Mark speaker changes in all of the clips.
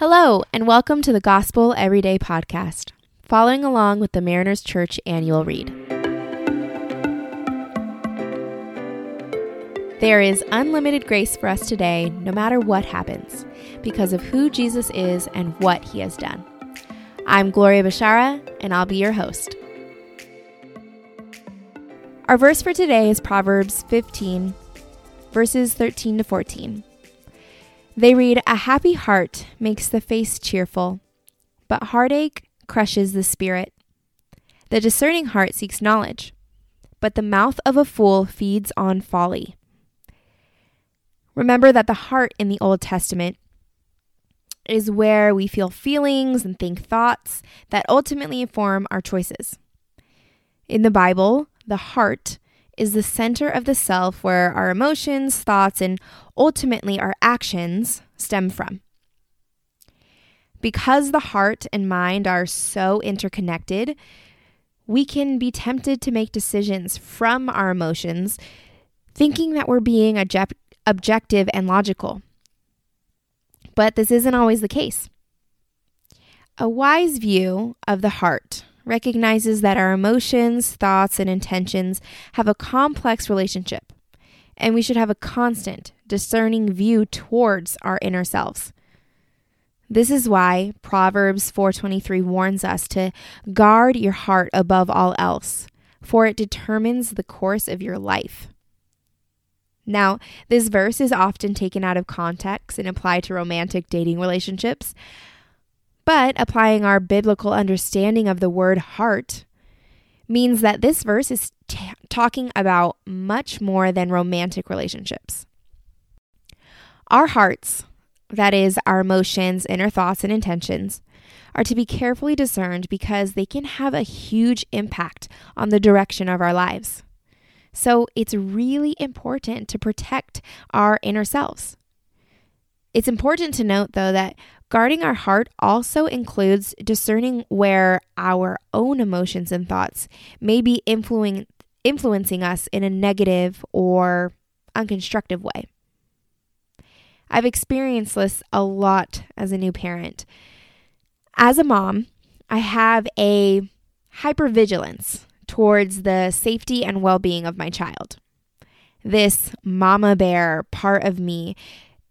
Speaker 1: Hello, and welcome to the Gospel Everyday Podcast, following along with the Mariners Church annual read. There is unlimited grace for us today, no matter what happens, because of who Jesus is and what he has done. I'm Gloria Bashara, and I'll be your host. Our verse for today is Proverbs 15, verses 13 to 14. They read, A happy heart makes the face cheerful, but heartache crushes the spirit. The discerning heart seeks knowledge, but the mouth of a fool feeds on folly. Remember that the heart in the Old Testament is where we feel feelings and think thoughts that ultimately inform our choices. In the Bible, the heart is the center of the self where our emotions, thoughts, and ultimately our actions stem from. Because the heart and mind are so interconnected, we can be tempted to make decisions from our emotions, thinking that we're being object- objective and logical. But this isn't always the case. A wise view of the heart recognizes that our emotions, thoughts, and intentions have a complex relationship, and we should have a constant, discerning view towards our inner selves. This is why Proverbs 4:23 warns us to guard your heart above all else, for it determines the course of your life. Now, this verse is often taken out of context and applied to romantic dating relationships, but applying our biblical understanding of the word heart means that this verse is t- talking about much more than romantic relationships. Our hearts, that is, our emotions, inner thoughts, and intentions, are to be carefully discerned because they can have a huge impact on the direction of our lives. So it's really important to protect our inner selves. It's important to note, though, that Guarding our heart also includes discerning where our own emotions and thoughts may be influencing influencing us in a negative or unconstructive way. I've experienced this a lot as a new parent. As a mom, I have a hypervigilance towards the safety and well being of my child. This mama bear part of me,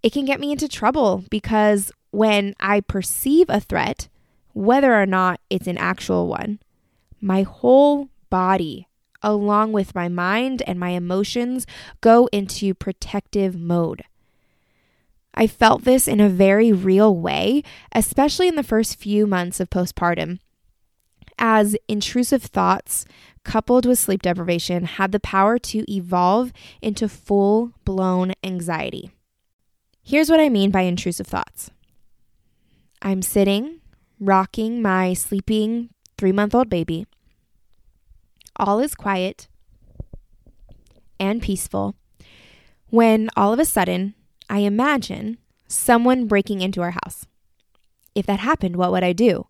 Speaker 1: it can get me into trouble because when I perceive a threat, whether or not it's an actual one, my whole body, along with my mind and my emotions, go into protective mode. I felt this in a very real way, especially in the first few months of postpartum, as intrusive thoughts coupled with sleep deprivation had the power to evolve into full blown anxiety. Here's what I mean by intrusive thoughts. I'm sitting, rocking my sleeping three month old baby. All is quiet and peaceful when all of a sudden I imagine someone breaking into our house. If that happened, what would I do?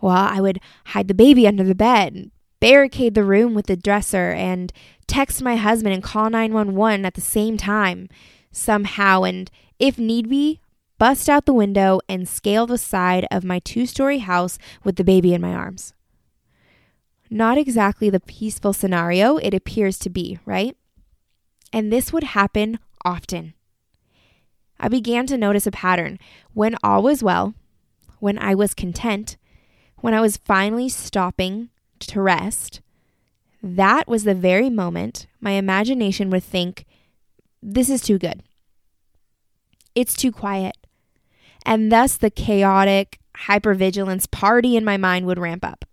Speaker 1: Well, I would hide the baby under the bed, barricade the room with the dresser, and text my husband and call 911 at the same time somehow. And if need be, bust out the window, and scale the side of my two story house with the baby in my arms. Not exactly the peaceful scenario it appears to be, right? And this would happen often. I began to notice a pattern. When all was well, when I was content, when I was finally stopping to rest, that was the very moment my imagination would think, This is too good. It's too quiet and thus the chaotic hypervigilance party in my mind would ramp up.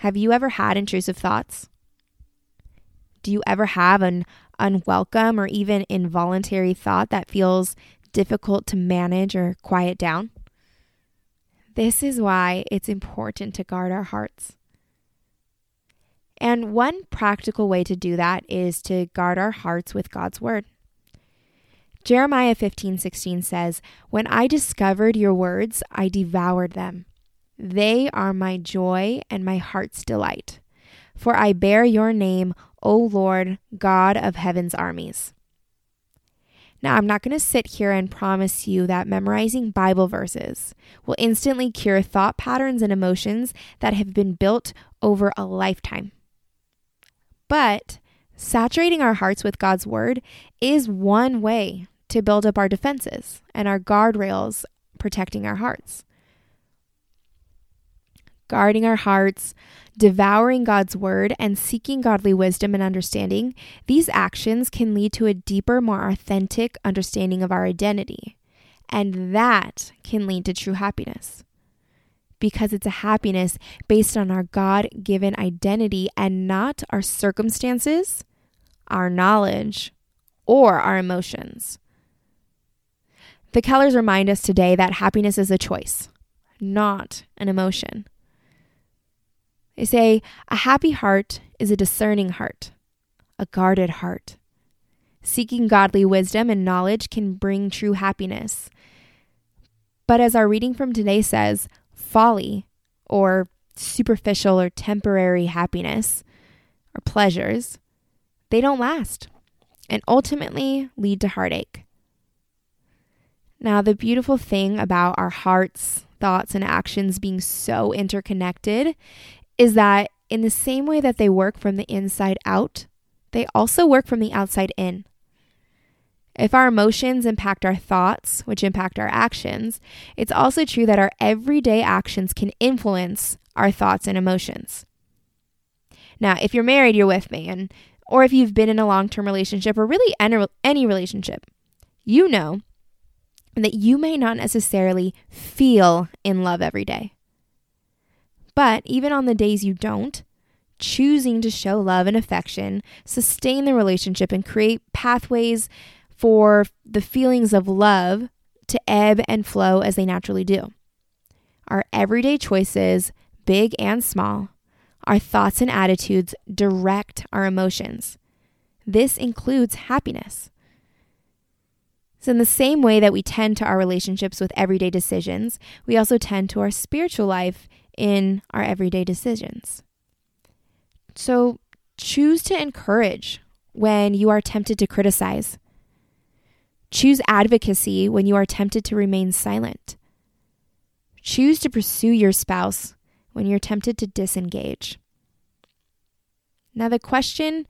Speaker 1: Have you ever had intrusive thoughts? Do you ever have an unwelcome or even involuntary thought that feels difficult to manage or quiet down? This is why it's important to guard our hearts. And one practical way to do that is to guard our hearts with God's Word. Jeremiah 15, 16 says, When I discovered your words, I devoured them. They are my joy and my heart's delight. For I bear your name, O Lord, God of heaven's armies. Now, I'm not going to sit here and promise you that memorizing Bible verses will instantly cure thought patterns and emotions that have been built over a lifetime. But saturating our hearts with God's word is one way to build up our defenses and our guardrails protecting our hearts. Guarding our hearts, devouring God's word, and seeking godly wisdom and understanding, these actions can lead to a deeper, more authentic understanding of our identity. And that can lead to true happiness. Because it's a happiness based on our God given identity and not our circumstances, our knowledge, or our emotions. The Kellers remind us today that happiness is a choice, not an emotion. They say a happy heart is a discerning heart, a guarded heart. Seeking godly wisdom and knowledge can bring true happiness. But as our reading from today says, folly, or superficial or temporary happiness or pleasures, they don't last and ultimately lead to heartache. Now, the beautiful thing about our hearts, thoughts, and actions being so interconnected is that in the same way that they work from the inside out, they also work from the outside in. If our emotions impact our thoughts, which impact our actions, it's also true that our everyday actions can influence our thoughts and emotions. Now, if you're married, you're with me, and or if you've been in a long-term relationship or really any relationship, you know that you may not necessarily feel in love every day. But even on the days you don't, choosing to show love and affection, sustain the relationship, and create pathways for the feelings of love to ebb and flow as they naturally do. Our everyday choices, big and small, our thoughts and attitudes direct our emotions. This includes happiness. So, in the same way that we tend to our relationships with everyday decisions, we also tend to our spiritual life in our everyday decisions. So choose to encourage when you are tempted to criticize. Choose advocacy when you are tempted to remain silent. Choose to pursue your spouse when you're tempted to disengage. Now, the question,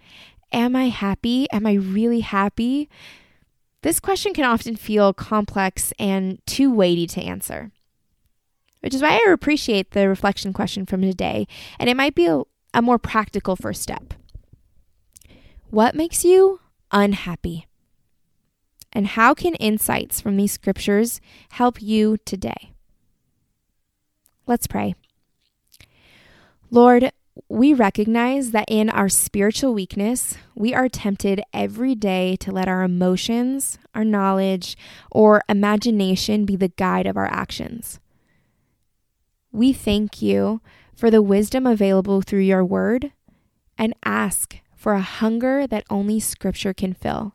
Speaker 1: Am I happy? Am I really happy? This question can often feel complex and too weighty to answer which is why I appreciate the reflection question from today. And it might be a, a more practical first step. What makes you unhappy? And how can insights from these scriptures help you today? Let's pray. Lord, we recognize that in our spiritual weakness, we are tempted every day to let our emotions, our knowledge, or imagination be the guide of our actions. We thank you for the wisdom available through your word and ask for a hunger that only scripture can fill.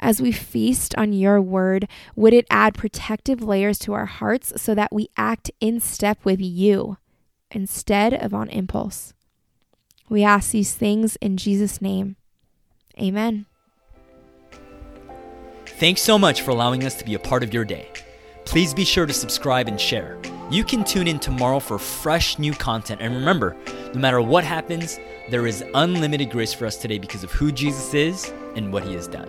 Speaker 1: As we feast on your word, would it add protective layers to our hearts so that we act in step with you instead of on impulse? We ask these things in Jesus' name. Amen.
Speaker 2: Thanks so much for allowing us to be a part of your day. Please be sure to subscribe and share. You can tune in tomorrow for fresh new content. And remember, no matter what happens, there is unlimited grace for us today because of who Jesus is and what he has done.